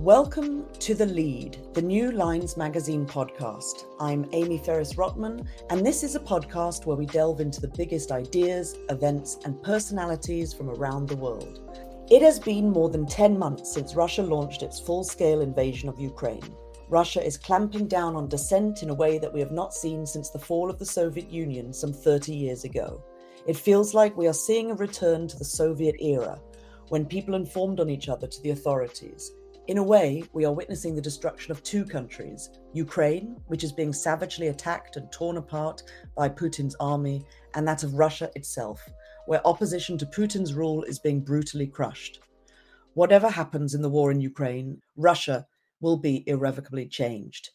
Welcome to The Lead, the new Lines Magazine podcast. I'm Amie Ferris Rotman, and this is a podcast where we delve into the biggest ideas, events, and personalities from around the world. It has been more than 10 months since Russia launched its full scale invasion of Ukraine. Russia is clamping down on dissent in a way that we have not seen since the fall of the Soviet Union some 30 years ago. It feels like we are seeing a return to the Soviet era, when people informed on each other to the authorities. In a way, we are witnessing the destruction of two countries Ukraine, which is being savagely attacked and torn apart by Putin's army, and that of Russia itself, where opposition to Putin's rule is being brutally crushed. Whatever happens in the war in Ukraine, Russia will be irrevocably changed.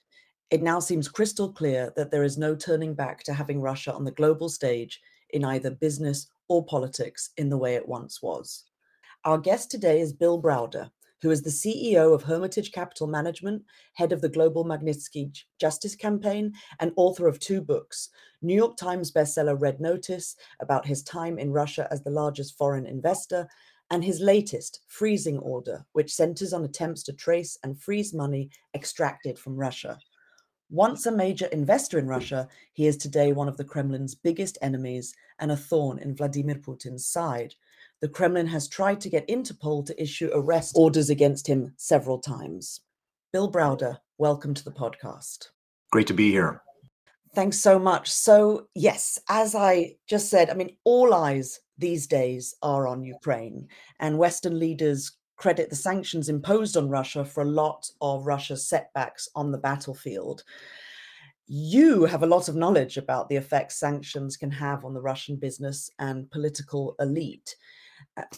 It now seems crystal clear that there is no turning back to having Russia on the global stage in either business or politics in the way it once was. Our guest today is Bill Browder, who is the CEO of Hermitage Capital Management, head of the Global Magnitsky Justice Campaign, and author of two books New York Times bestseller Red Notice about his time in Russia as the largest foreign investor, and his latest, Freezing Order, which centers on attempts to trace and freeze money extracted from Russia. Once a major investor in Russia, he is today one of the Kremlin's biggest enemies and a thorn in Vladimir Putin's side the Kremlin has tried to get Interpol to issue arrest orders against him several times. Bill Browder, welcome to the podcast. Great to be here. Thanks so much. So, yes, as I just said, I mean, all eyes these days are on Ukraine, and Western leaders credit the sanctions imposed on Russia for a lot of Russia's setbacks on the battlefield. You have a lot of knowledge about the effects sanctions can have on the Russian business and political elite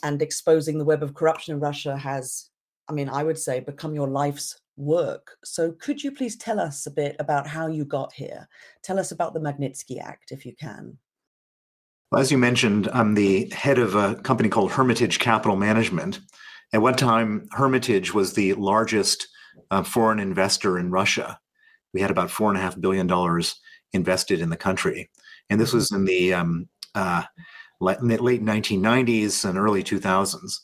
and exposing the web of corruption in Russia has, I mean, I would say, become your life's work. So, could you please tell us a bit about how you got here? Tell us about the Magnitsky Act, if you can. Well, as you mentioned, I'm the head of a company called Hermitage Capital Management. At one time, Hermitage was the largest uh, foreign investor in Russia. We had about four and a half billion dollars invested in the country, and this mm-hmm. was in the um, uh, late 1990s and early 2000s.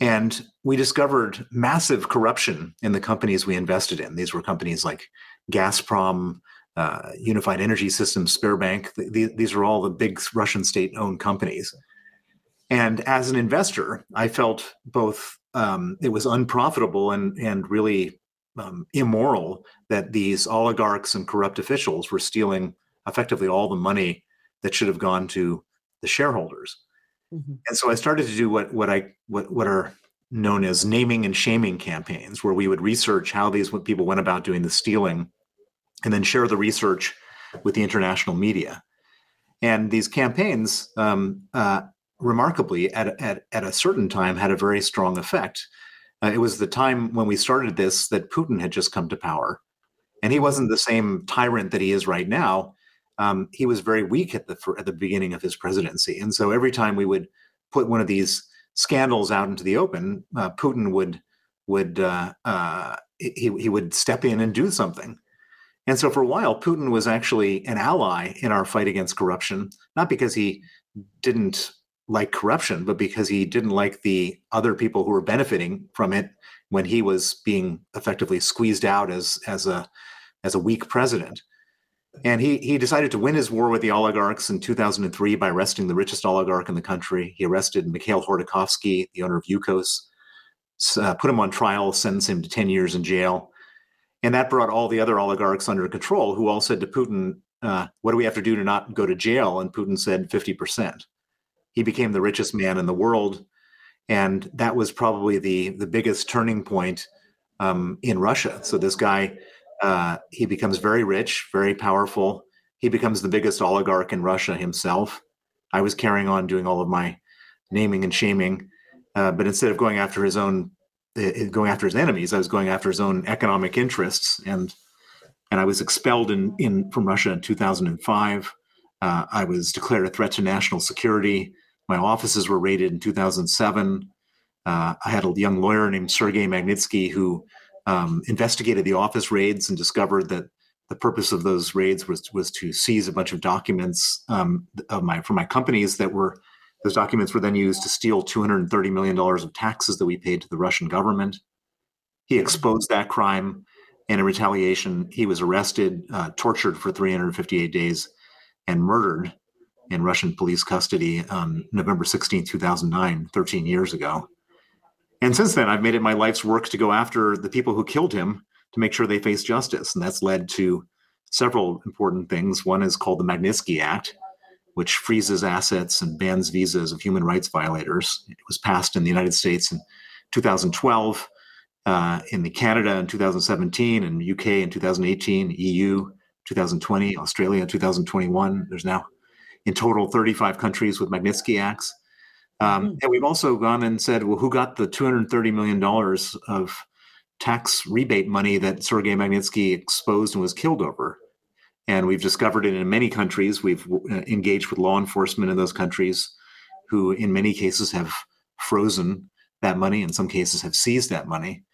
And we discovered massive corruption in the companies we invested in. These were companies like Gazprom, uh, Unified Energy Systems, Sberbank. Th- these are all the big Russian state owned companies. And as an investor, I felt both um, it was unprofitable and, and really um, immoral that these oligarchs and corrupt officials were stealing effectively all the money that should have gone to the shareholders. Mm-hmm. And so I started to do what what I what what are known as naming and shaming campaigns, where we would research how these people went about doing the stealing, and then share the research with the international media. And these campaigns, um, uh, remarkably, at, at at a certain time, had a very strong effect. Uh, it was the time when we started this that Putin had just come to power, and he wasn't the same tyrant that he is right now um, he was very weak at the at the beginning of his presidency, and so every time we would put one of these scandals out into the open, uh, Putin would would uh, uh, he he would step in and do something. And so for a while, Putin was actually an ally in our fight against corruption, not because he didn't like corruption, but because he didn't like the other people who were benefiting from it when he was being effectively squeezed out as as a as a weak president. And he, he decided to win his war with the oligarchs in 2003 by arresting the richest oligarch in the country. He arrested Mikhail Khodorkovsky, the owner of Yukos, uh, put him on trial, sentenced him to 10 years in jail. And that brought all the other oligarchs under control, who all said to Putin, uh, What do we have to do to not go to jail? And Putin said 50%. He became the richest man in the world. And that was probably the, the biggest turning point um, in Russia. So this guy uh, he becomes very rich, very powerful. He becomes the biggest oligarch in Russia himself. I was carrying on doing all of my naming and shaming, uh, but instead of going after his own, uh, going after his enemies, I was going after his own economic interests, and and I was expelled in, in from Russia in 2005. Uh, I was declared a threat to national security. My offices were raided in 2007. Uh, I had a young lawyer named Sergei Magnitsky who um, investigated the office raids and discovered that the purpose of those raids was was to seize a bunch of documents um, of my from my companies that were those documents were then used to steal 230 million dollars of taxes that we paid to the Russian government. He exposed that crime, and in retaliation, he was arrested, uh, tortured for 358 days, and murdered in Russian police custody on November 16, 2009, 13 years ago. And since then, I've made it my life's work to go after the people who killed him to make sure they face justice. And that's led to several important things. One is called the Magnitsky Act, which freezes assets and bans visas of human rights violators. It was passed in the United States in 2012, uh, in the Canada in 2017, and UK in 2018, EU 2020, Australia 2021. There's now in total 35 countries with Magnitsky Acts. Um, mm-hmm. And we've also gone and said, well, who got the $230 million of tax rebate money that Sergei Magnitsky exposed and was killed over? And we've discovered it in many countries. We've uh, engaged with law enforcement in those countries who, in many cases, have frozen that money, in some cases, have seized that money.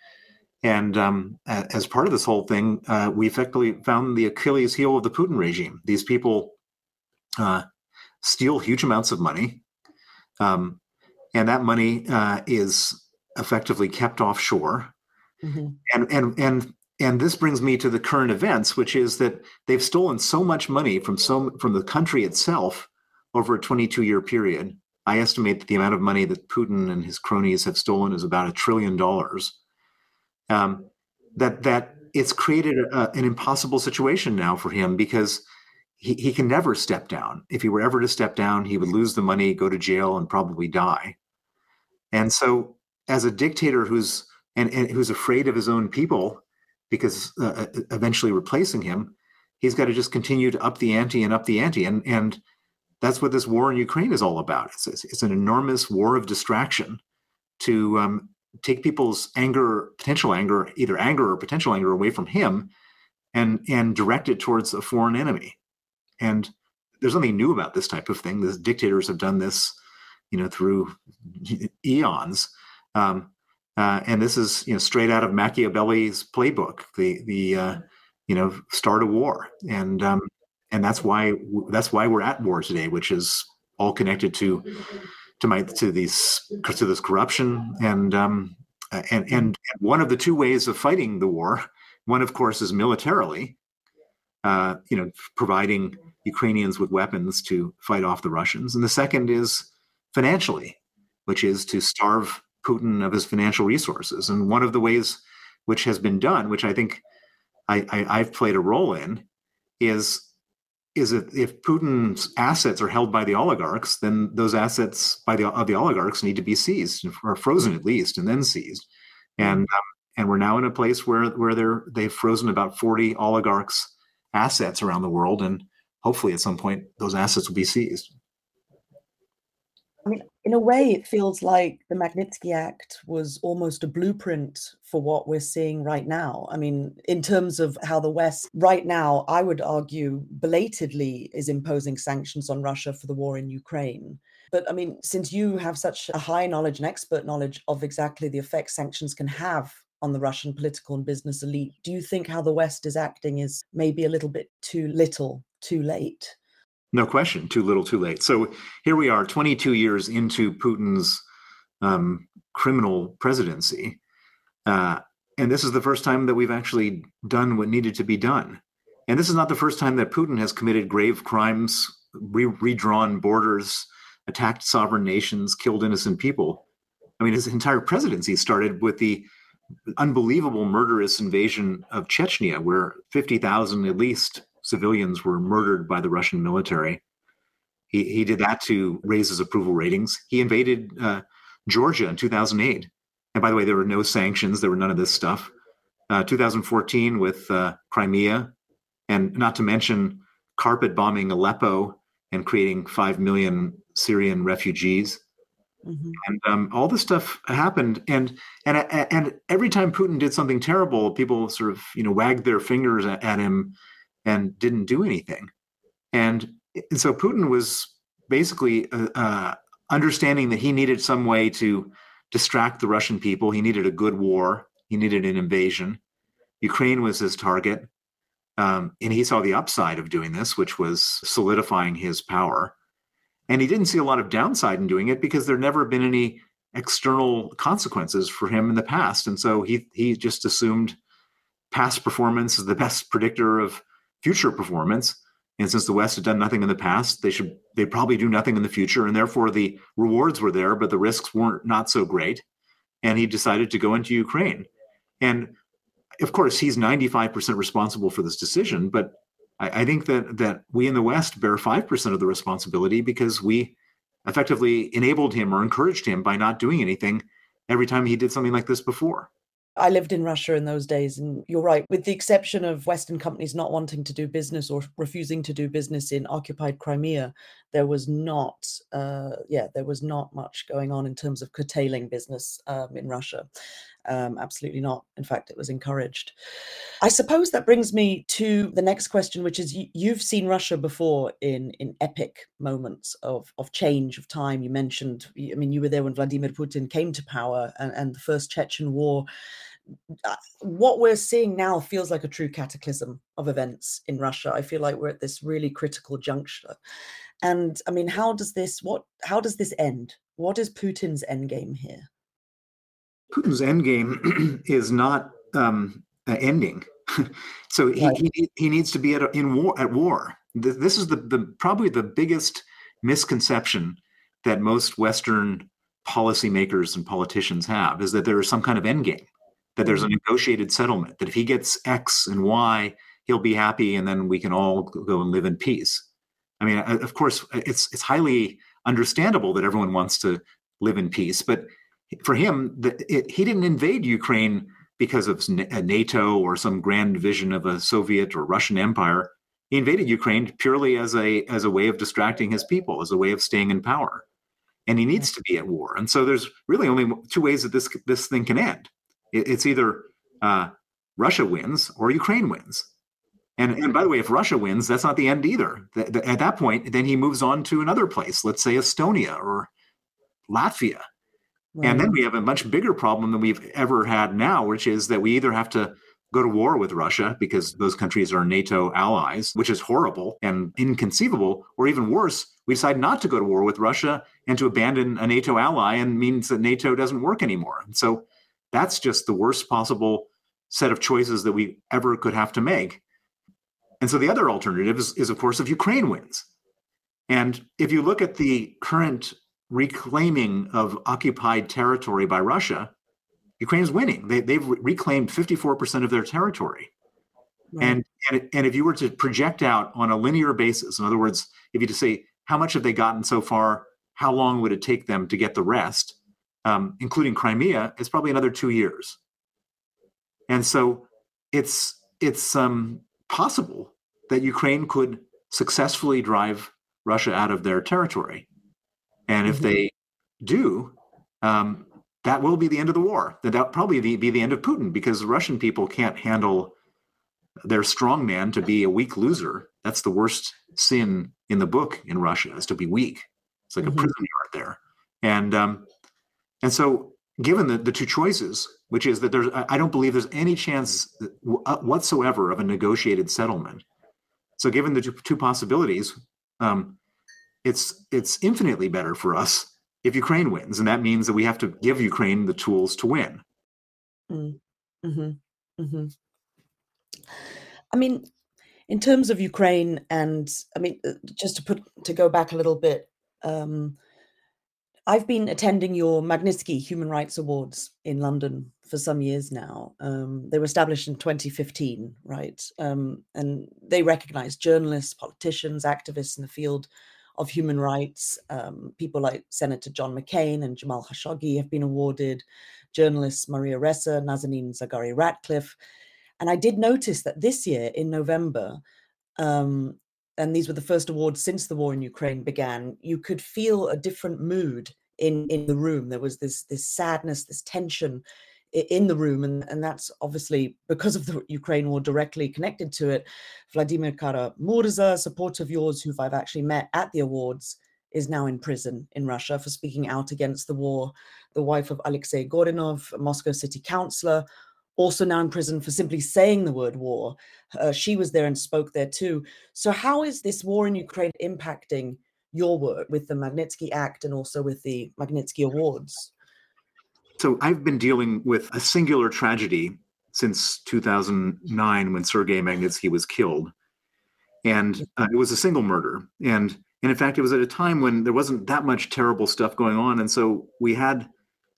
And um, as part of this whole thing, uh, we effectively found the Achilles heel of the Putin regime. These people uh, steal huge amounts of money um, and that money uh, is effectively kept offshore. Mm-hmm. And and and and this brings me to the current events, which is that they've stolen so much money from so from the country itself over a 22 year period. I estimate that the amount of money that Putin and his cronies have stolen is about a trillion dollars. Um, that that it's created a, an impossible situation now for him because he, he can never step down. If he were ever to step down, he would lose the money, go to jail, and probably die. And so, as a dictator who's and, and who's afraid of his own people, because uh, uh, eventually replacing him, he's got to just continue to up the ante and up the ante, and and that's what this war in Ukraine is all about. It's, it's an enormous war of distraction to um, take people's anger, potential anger, either anger or potential anger, away from him, and and direct it towards a foreign enemy. And there's nothing new about this type of thing. The dictators have done this, you know, through eons. Um, uh, and this is, you know, straight out of Machiavelli's playbook. The the uh, you know start a war, and um, and that's why that's why we're at war today, which is all connected to to my to these to this corruption and um, and and one of the two ways of fighting the war, one of course is militarily, uh, you know, providing Ukrainians with weapons to fight off the Russians. And the second is financially, which is to starve Putin of his financial resources. And one of the ways which has been done, which I think I, have played a role in, is is that if Putin's assets are held by the oligarchs, then those assets by the of the oligarchs need to be seized or frozen at least, and then seized. And um, and we're now in a place where where they're they've frozen about forty oligarchs assets around the world, and hopefully at some point those assets will be seized. I mean, in a way, it feels like the Magnitsky Act was almost a blueprint for what we're seeing right now. I mean, in terms of how the West, right now, I would argue, belatedly is imposing sanctions on Russia for the war in Ukraine. But I mean, since you have such a high knowledge and expert knowledge of exactly the effects sanctions can have on the Russian political and business elite. Do you think how the West is acting is maybe a little bit too little, too late? No question, too little, too late. So here we are, 22 years into Putin's um, criminal presidency. Uh, and this is the first time that we've actually done what needed to be done. And this is not the first time that Putin has committed grave crimes, re- redrawn borders, attacked sovereign nations, killed innocent people. I mean, his entire presidency started with the unbelievable murderous invasion of Chechnya, where 50,000 at least civilians were murdered by the Russian military. He, he did that to raise his approval ratings. He invaded uh, Georgia in 2008. And by the way, there were no sanctions, there were none of this stuff. Uh, 2014 with uh, Crimea, and not to mention carpet bombing Aleppo and creating 5 million Syrian refugees. Mm-hmm. And um, all this stuff happened, and and and every time Putin did something terrible, people sort of you know wagged their fingers at, at him and didn't do anything. And, and so Putin was basically uh, uh, understanding that he needed some way to distract the Russian people. He needed a good war. He needed an invasion. Ukraine was his target. Um, and he saw the upside of doing this, which was solidifying his power. And he didn't see a lot of downside in doing it because there never been any external consequences for him in the past, and so he he just assumed past performance is the best predictor of future performance. And since the West had done nothing in the past, they should they probably do nothing in the future, and therefore the rewards were there, but the risks weren't not so great. And he decided to go into Ukraine, and of course he's ninety five percent responsible for this decision. But I, I think that that we in the West bear five percent of the responsibility because we effectively enabled him or encouraged him by not doing anything every time he did something like this before. I lived in Russia in those days, and you're right, with the exception of Western companies not wanting to do business or refusing to do business in occupied Crimea, there was not, uh, yeah, there was not much going on in terms of curtailing business um, in Russia. Um, absolutely not. In fact, it was encouraged. I suppose that brings me to the next question, which is you, have seen Russia before in in epic moments of of change of time. You mentioned, I mean, you were there when Vladimir Putin came to power and, and the first Chechen war. Uh, what we're seeing now feels like a true cataclysm of events in Russia. I feel like we're at this really critical juncture. And I mean, how does this what how does this end? What is Putin's end game here? Putin's endgame is not um, ending. so he, right. he, he needs to be at a, in war at war. This is the, the probably the biggest misconception that most Western policymakers and politicians have is that there is some kind of endgame, that there's a mm-hmm. negotiated settlement, that if he gets X and Y, he'll be happy, and then we can all go and live in peace. I mean, of course, it's it's highly understandable that everyone wants to live in peace, but for him, the, it, he didn't invade Ukraine because of NATO or some grand vision of a Soviet or Russian empire. He invaded Ukraine purely as a as a way of distracting his people, as a way of staying in power, and he needs to be at war. And so there's really only two ways that this this thing can end. It, it's either uh, Russia wins or Ukraine wins. And, and by the way, if Russia wins, that's not the end either. The, the, at that point, then he moves on to another place, let's say Estonia or Latvia, Right. And then we have a much bigger problem than we've ever had now, which is that we either have to go to war with Russia because those countries are NATO allies, which is horrible and inconceivable, or even worse, we decide not to go to war with Russia and to abandon a NATO ally and means that NATO doesn't work anymore. And so that's just the worst possible set of choices that we ever could have to make. And so the other alternative is, is of course, if Ukraine wins. And if you look at the current reclaiming of occupied territory by Russia, Ukraine is winning. They, they've reclaimed 54% of their territory. Right. And, and, and if you were to project out on a linear basis, in other words, if you to say how much have they gotten so far, how long would it take them to get the rest, um, including Crimea, it's probably another two years. And so it's it's um, possible that Ukraine could successfully drive Russia out of their territory. And if mm-hmm. they do, um, that will be the end of the war. That will probably be the end of Putin because the Russian people can't handle their strong man to be a weak loser. That's the worst sin in the book in Russia is to be weak. It's like mm-hmm. a prison yard there. And um, and so given the, the two choices, which is that there's I don't believe there's any chance uh, whatsoever of a negotiated settlement. So given the two, two possibilities, um, it's it's infinitely better for us if Ukraine wins, and that means that we have to give Ukraine the tools to win. Mm. Mm-hmm. Mm-hmm. I mean, in terms of Ukraine, and I mean, uh, just to put to go back a little bit, um, I've been attending your Magnitsky Human Rights Awards in London for some years now. Um, they were established in 2015, right? Um, and they recognize journalists, politicians, activists in the field of human rights. Um, people like Senator John McCain and Jamal Khashoggi have been awarded, journalists Maria Ressa, Nazanin Zaghari Ratcliffe. And I did notice that this year in November, um, and these were the first awards since the war in Ukraine began, you could feel a different mood in in the room. There was this this sadness, this tension in the room, and, and that's obviously because of the Ukraine war directly connected to it. Vladimir Kara-Murza, a supporter of yours who I've actually met at the awards, is now in prison in Russia for speaking out against the war. The wife of Alexei Gorinov, a Moscow city councillor, also now in prison for simply saying the word war. Uh, she was there and spoke there too. So, how is this war in Ukraine impacting your work with the Magnitsky Act and also with the Magnitsky Awards? So I've been dealing with a singular tragedy since 2009 when Sergei Magnitsky was killed. And uh, it was a single murder. And, and in fact, it was at a time when there wasn't that much terrible stuff going on. And so we had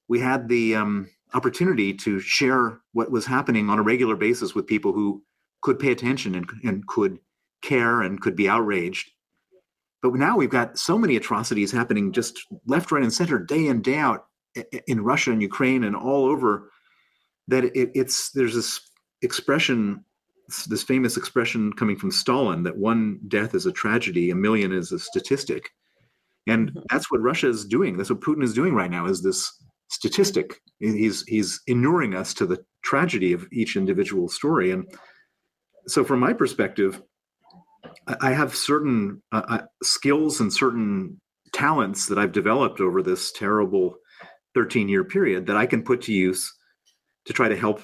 we had the um, opportunity to share what was happening on a regular basis with people who could pay attention and, and could care and could be outraged. But now we've got so many atrocities happening just left, right, and center, day in, day out in Russia and Ukraine and all over that it, it's there's this expression this famous expression coming from Stalin that one death is a tragedy, a million is a statistic. And mm-hmm. that's what Russia is doing. That's what Putin is doing right now is this statistic. He's he's inuring us to the tragedy of each individual story. And so from my perspective, I have certain uh, uh, skills and certain talents that I've developed over this terrible 13 year period that I can put to use to try to help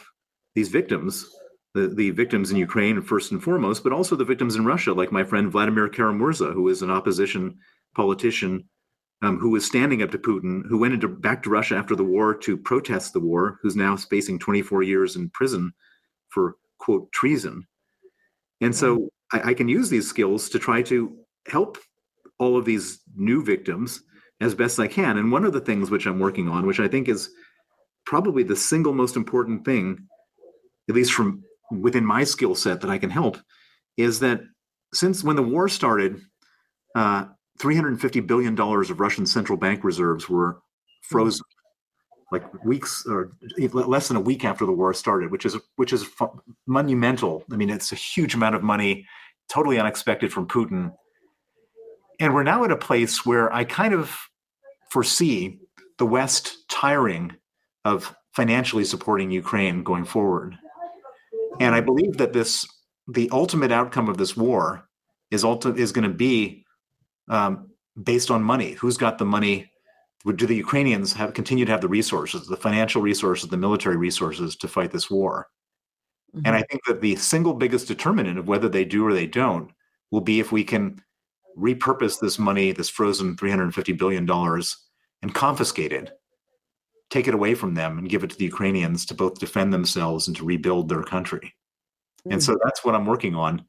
these victims, the, the victims in Ukraine first and foremost, but also the victims in Russia, like my friend Vladimir Kara-Murza, who is an opposition politician um, who was standing up to Putin, who went into back to Russia after the war to protest the war, who's now facing 24 years in prison for quote treason. And so I, I can use these skills to try to help all of these new victims as best I can. And one of the things which I'm working on, which I think is probably the single most important thing, at least from within my skill set that I can help, is that since when the war started, uh, 350 billion dollars of Russian central bank reserves were frozen, like weeks or less than a week after the war started, which is which is monumental. I mean, it's a huge amount of money, totally unexpected from Putin. And we're now at a place where I kind of foresee the West tiring of financially supporting Ukraine going forward. And I believe that this the ultimate outcome of this war is ulti- is going to be um, based on money. Who's got the money? Do the Ukrainians have continue to have the resources, the financial resources, the military resources to fight this war? Mm-hmm. And I think that the single biggest determinant of whether they do or they don't will be if we can repurpose this money, this frozen $350 billion, and confiscate it take it away from them and give it to the Ukrainians to both defend themselves and to rebuild their country. Mm. And so that's what I'm working on.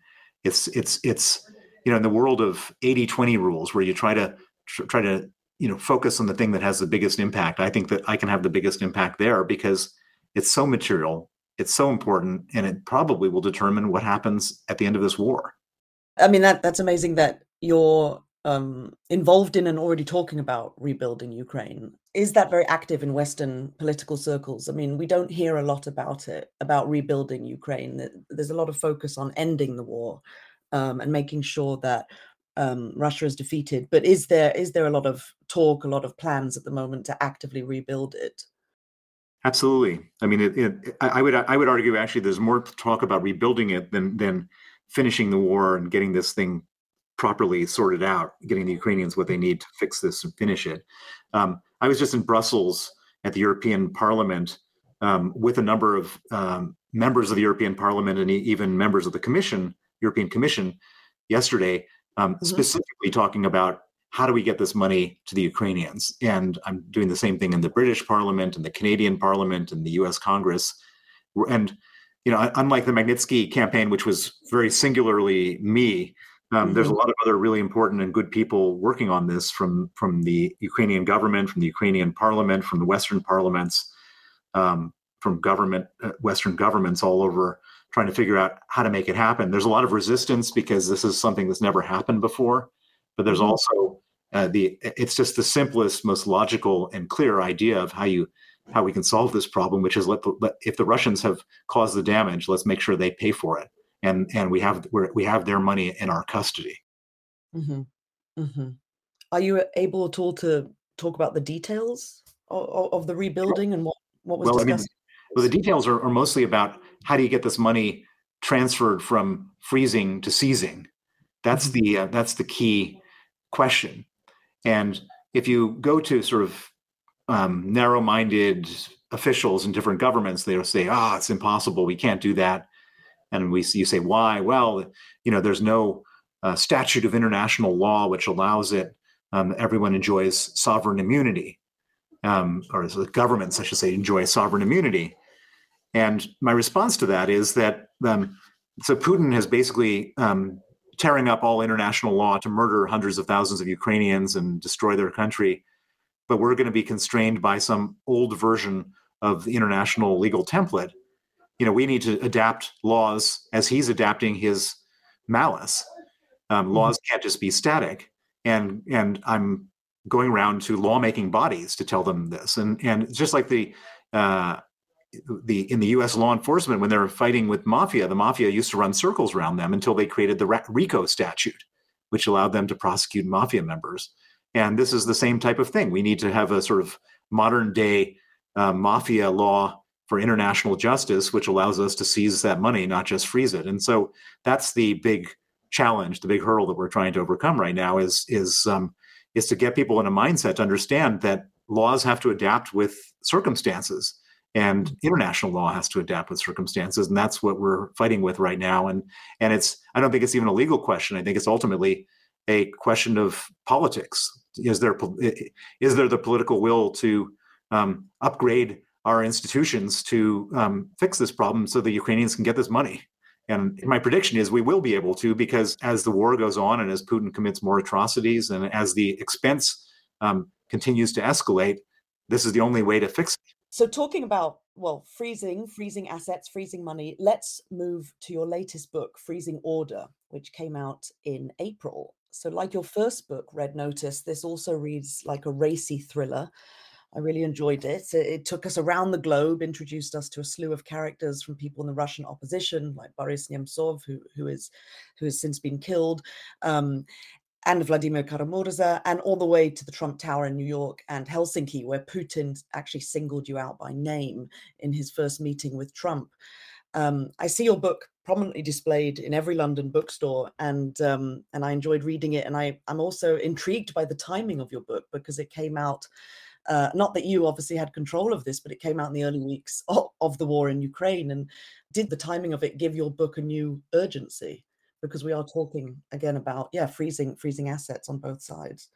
It's it's it's you know in the world of 80-20 rules where you try to try to you know focus on the thing that has the biggest impact. I think that I can have the biggest impact there because it's so material, it's so important and it probably will determine what happens at the end of this war. I mean that that's amazing that you're um, involved in and already talking about rebuilding Ukraine. Is that very active in Western political circles? I mean, we don't hear a lot about it, about rebuilding Ukraine. There's a lot of focus on ending the war um, and making sure that um, Russia is defeated. But is there is there a lot of talk, a lot of plans at the moment to actively rebuild it? Absolutely. I mean, it, it, I would I would argue actually there's more talk about rebuilding it than than finishing the war and getting this thing properly sorted out, getting the Ukrainians what they need to fix this and finish it. Um, I was just in Brussels at the European Parliament um, with a number of um, members of the European Parliament and even members of the Commission, European Commission, yesterday, um, mm-hmm. specifically talking about how do we get this money to the Ukrainians. And I'm doing the same thing in the British Parliament and the Canadian Parliament and the U.S. Congress, and you know, unlike the Magnitsky campaign, which was very singularly me, um, mm-hmm. There's a mm-hmm. lot of other really important and good people working on this from from the Ukrainian government, from the Ukrainian parliament, from the Western parliaments, um, from government uh, Western governments all over, trying to figure out how to make it happen. There's a lot of resistance because this is something that's never happened before, but there's mm-hmm. also uh, the it's just the simplest, most logical and clear idea of how you how we can solve this problem, which is let, the, let if the Russians have caused the damage, let's make sure they pay for it and and we have we have their money in our custody. Mm-hmm. Mm-hmm. Are you able at all to talk about the details of, of the rebuilding and what what was well, discussed? I mean, well, the details are, are mostly about how do you get this money transferred from freezing to seizing. That's mm-hmm. the uh, that's the key question. And if you go to sort of um, narrow-minded officials in different governments, they'll say, "Ah, oh, it's impossible. We can't do that." And we you say why well you know there's no uh, statute of international law which allows it um, everyone enjoys sovereign immunity um, or the governments, I should say, enjoy sovereign immunity. And my response to that is that um, so Putin has basically um, tearing up all international law to murder hundreds of thousands of Ukrainians and destroy their country. But we're going to be constrained by some old version of the international legal template. You know, we need to adapt laws as he's adapting his malice. Um, mm-hmm. Laws can't just be static. And and I'm going around to lawmaking bodies to tell them this. And and just like the uh, the in the U.S. law enforcement when they're fighting with mafia, the mafia used to run circles around them until they created the RICO statute, which allowed them to prosecute mafia members. And this is the same type of thing. We need to have a sort of modern day uh, mafia law for international justice, which allows us to seize that money, not just freeze it. And so that's the big challenge, the big hurdle that we're trying to overcome right now is is um, is to get people in a mindset to understand that laws have to adapt with circumstances and international law has to adapt with circumstances and that's what we're fighting with right now. And and it's i don't think it's even a legal question. I think it's ultimately a question of politics. Is there is there the political will to um, upgrade our institutions to um, fix this problem so the ukrainians can get this money and my prediction is we will be able to because as the war goes on and as putin commits more atrocities and as the expense um, continues to escalate this is the only way to fix it so, talking about, well, freezing, freezing assets, freezing money, let's move to your latest book, Freezing Order, which came out in April. So, like your first book, Red Notice, this also reads like a racy thriller. I really enjoyed it. It took us around the globe, introduced us to a slew of characters from people in the Russian opposition, like Boris Nemtsov, who who is who has since been killed, um, and Vladimir Kara-Murza, and all the way to the Trump Tower in New York and Helsinki, where Putin actually singled you out by name in his first meeting with Trump. Um, I see your book prominently displayed in every London bookstore, and um, and I enjoyed reading it. And I I'm also intrigued by the timing of your book because it came out. Uh, not that you obviously had control of this, but it came out in the early weeks of, of the war in Ukraine. And did the timing of it give your book a new urgency? because we are talking again about yeah freezing freezing assets on both sides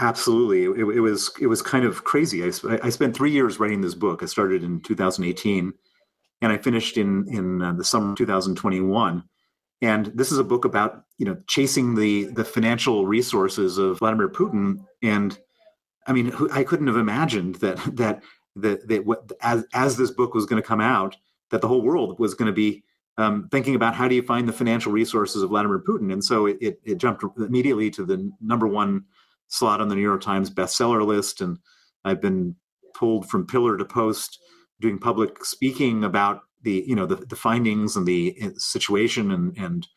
absolutely it, it was it was kind of crazy I, I spent three years writing this book i started in 2018 and i finished in in uh, the summer 2021 and this is a book about you know chasing the the financial resources of vladimir putin and i mean i couldn't have imagined that that that, that what, as as this book was going to come out that the whole world was going to be um, thinking about how do you find the financial resources of Vladimir Putin. And so it, it, it, jumped immediately to the number one slot on the New York Times bestseller list. And I've been pulled from pillar to post doing public speaking about the, you know, the, the findings and the uh, situation and, and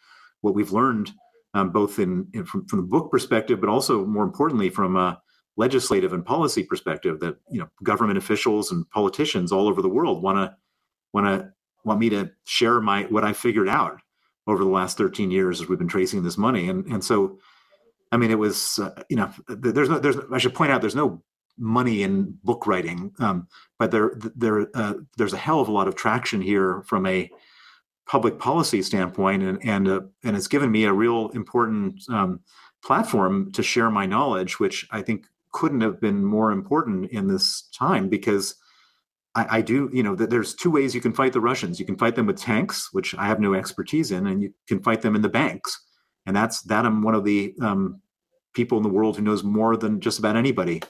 what we've learned, um, both in, in from, from the book perspective, but also more importantly from a legislative and policy perspective that, you know, government officials and politicians all over the world want to want to want me to share my what I figured out over the last 13 years as we've been tracing this money. And and so, I mean, it was uh, you know there's no there's I should point out there's no money in book writing, um, but there there uh, there's a hell of a lot of traction here from a public policy standpoint, and and uh, and it's given me a real important um, platform to share my knowledge, which I think couldn't have been more important in this time because I, I, do, you know, that there's two ways you can fight the Russians. You can fight them with tanks, which I have no expertise in, and you can fight them in the banks. And that's that. I'm one of the um, people in the world who knows more than just about anybody.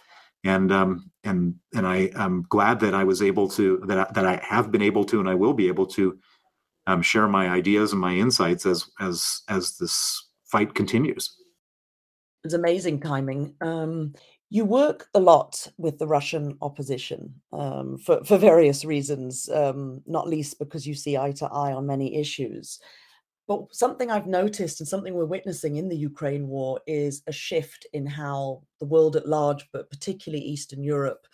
And um, and and I am glad that I was able to that I, that I have been able to, and I will be able to um, share my ideas and my insights as as as this fight continues. It's amazing timing. Um, you work a lot with the Russian opposition um, for, for various reasons, um, not least because you see eye to eye on many issues. But something I've noticed and something we're witnessing in the Ukraine war is a shift in how the world at large, but particularly Eastern Europe,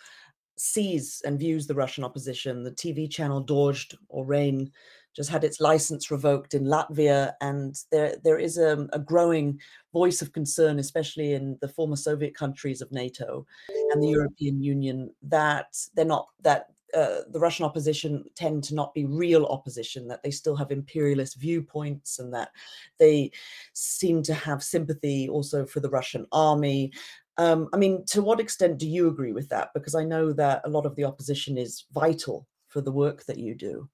sees and views the Russian opposition. The TV channel Dozhd or Rain just had its license revoked in Latvia, and there there is a, a, growing voice of concern, especially in the former Soviet countries of NATO and the European Union, that they're not that. Uh, the Russian opposition tend to not be real opposition, that they still have imperialist viewpoints, and that they seem to have sympathy also for the Russian army. Um, I mean, to what extent do you agree with that? Because I know that a lot of the opposition is vital for the work that you do.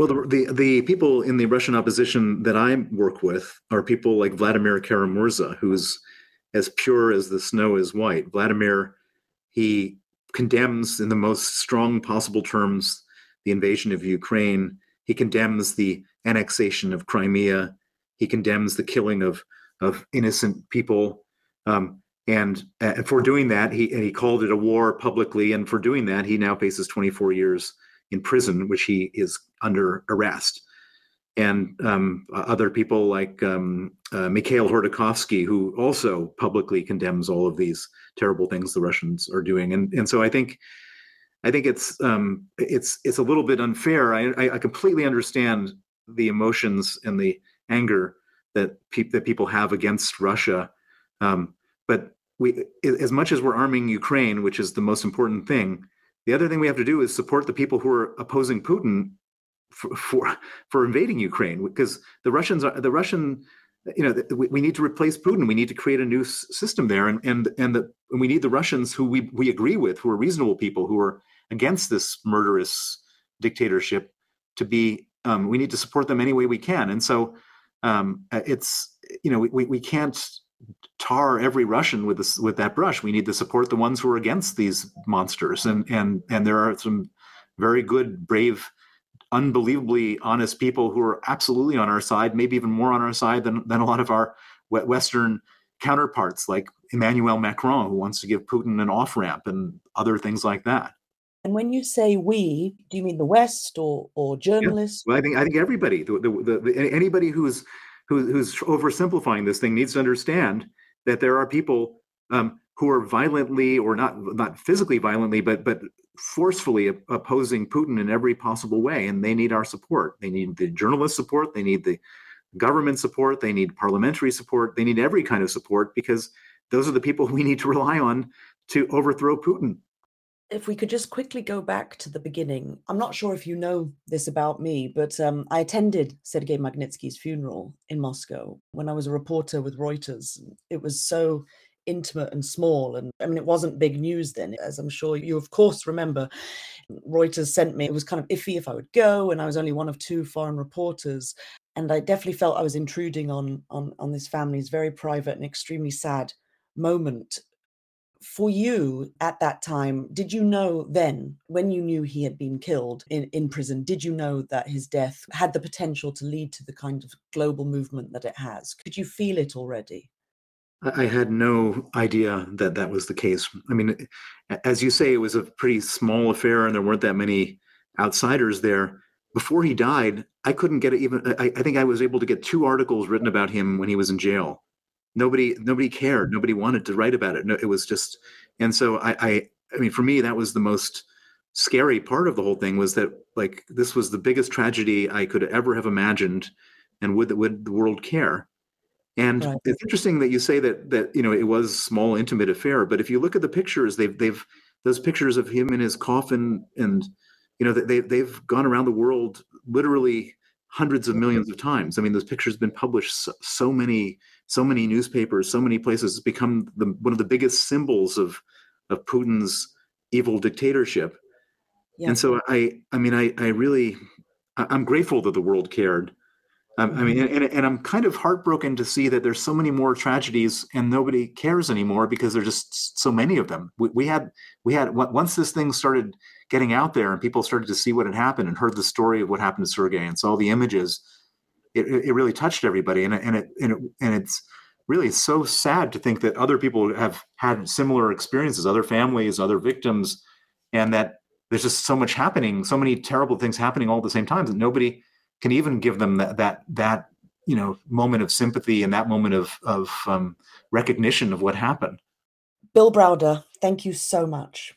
Well, the, the, the people in the Russian opposition that I work with are people like Vladimir Kara-Murza, who's as pure as the snow is white. Vladimir, he condemns in the most strong possible terms the invasion of Ukraine. He condemns the annexation of Crimea. He condemns the killing of of innocent people. Um, and uh, for doing that, he and he called it a war publicly. And for doing that, he now faces 24 years in prison, which he is under arrest. And um, other people like um, uh, Mikhail Khodorkovsky, who also publicly condemns all of these terrible things the Russians are doing. And and so I think I think it's um, it's it's a little bit unfair. I, I completely understand the emotions and the anger that pe- that people have against Russia, um, but we as much as we're arming Ukraine, which is the most important thing, the other thing we have to do is support the people who are opposing Putin for for, for invading Ukraine because the Russians are the Russian you know we, need to replace Putin. We need to create a new system there, and and and, the, and we need the Russians who we we agree with, who are reasonable people, who are against this murderous dictatorship to be um, we need to support them any way we can and so um, it's you know we, we can't tar every russian with this with that brush we need to support the ones who are against these monsters and and and there are some very good brave unbelievably honest people who are absolutely on our side maybe even more on our side than than a lot of our western counterparts like emmanuel macron who wants to give putin an off ramp and other things like that and when you say we, do you mean the West or or journalists? Yeah. Well, I think I think everybody, the, the, the, anybody who's who, who's oversimplifying this thing needs to understand that there are people um, who are violently or not not physically violently, but but forcefully opposing Putin in every possible way, and they need our support. They need the journalist support. They need the government support. They need parliamentary support. They need every kind of support because those are the people we need to rely on to overthrow Putin if we could just quickly go back to the beginning, I'm not sure if you know this about me, but um, I attended Sergei Magnitsky's funeral in Moscow when I was a reporter with Reuters. It was so intimate and small. And I mean, it wasn't big news then, as I'm sure you, of course, remember. Reuters sent me, it was kind of iffy if I would go, and I was only one of two foreign reporters. And I definitely felt I was intruding on, on, on this family's very private and extremely sad moment for you at that time, did you know then, when you knew he had been killed in, in prison, did you know that his death had the potential to lead to the kind of global movement that it has? Could you feel it already? I had no idea that that was the case. I mean, as you say, it was a pretty small affair and there weren't that many outsiders there. Before he died, I couldn't get even, I, I think I was able to get two articles written about him when he was in jail nobody nobody cared. Nobody wanted to write about it. No, it was just and so I, I i mean for me that was the most scary part of the whole thing was that like this was the biggest tragedy i could ever have imagined and would would the world care? And right. it's interesting that you say that that you know it was small intimate affair but if you look at the pictures they've they've those pictures of him in his coffin and you know they they've gone around the world literally hundreds of millions of times. I mean those pictures have been published so, so many so many newspapers, so many places. It's become the, one of the biggest symbols of of Putin's evil dictatorship. Yeah. And so I, I mean, I, I really, I'm grateful that the world cared. I mean, and, and I'm kind of heartbroken to see that there's so many more tragedies and nobody cares anymore because there's just so many of them. We, we had, we had once this thing started getting out there and people started to see what had happened and heard the story of what happened to Sergei and saw the images it, it really touched everybody. And, and it and it and it's really so sad to think that other people have had similar experiences other families other victims and that there's just so much happening so many terrible things happening all at the same time that nobody can even give them that that that you know moment of sympathy and that moment of of um, recognition of what happened. Bill browder thank you so much.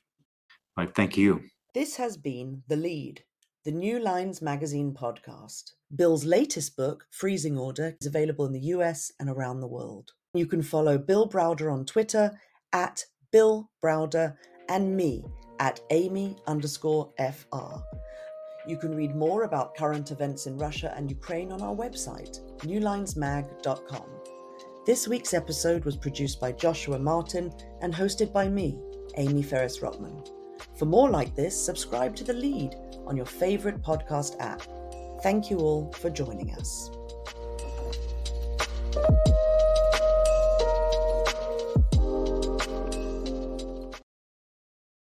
Right thank you. This has been the lead the new lines magazine podcast Bill's latest book, Freezing Order, is available in the US and around the world. You can follow Bill Browder on Twitter at Bill Browder and me at Amy underscore FR. You can read more about current events in Russia and Ukraine on our website, newlinesmag.com. This week's episode was produced by Joshua Martin and hosted by me, Amie Ferris Rotman. For more like this, subscribe to The Lead on your favourite podcast app. Thank you all for joining us.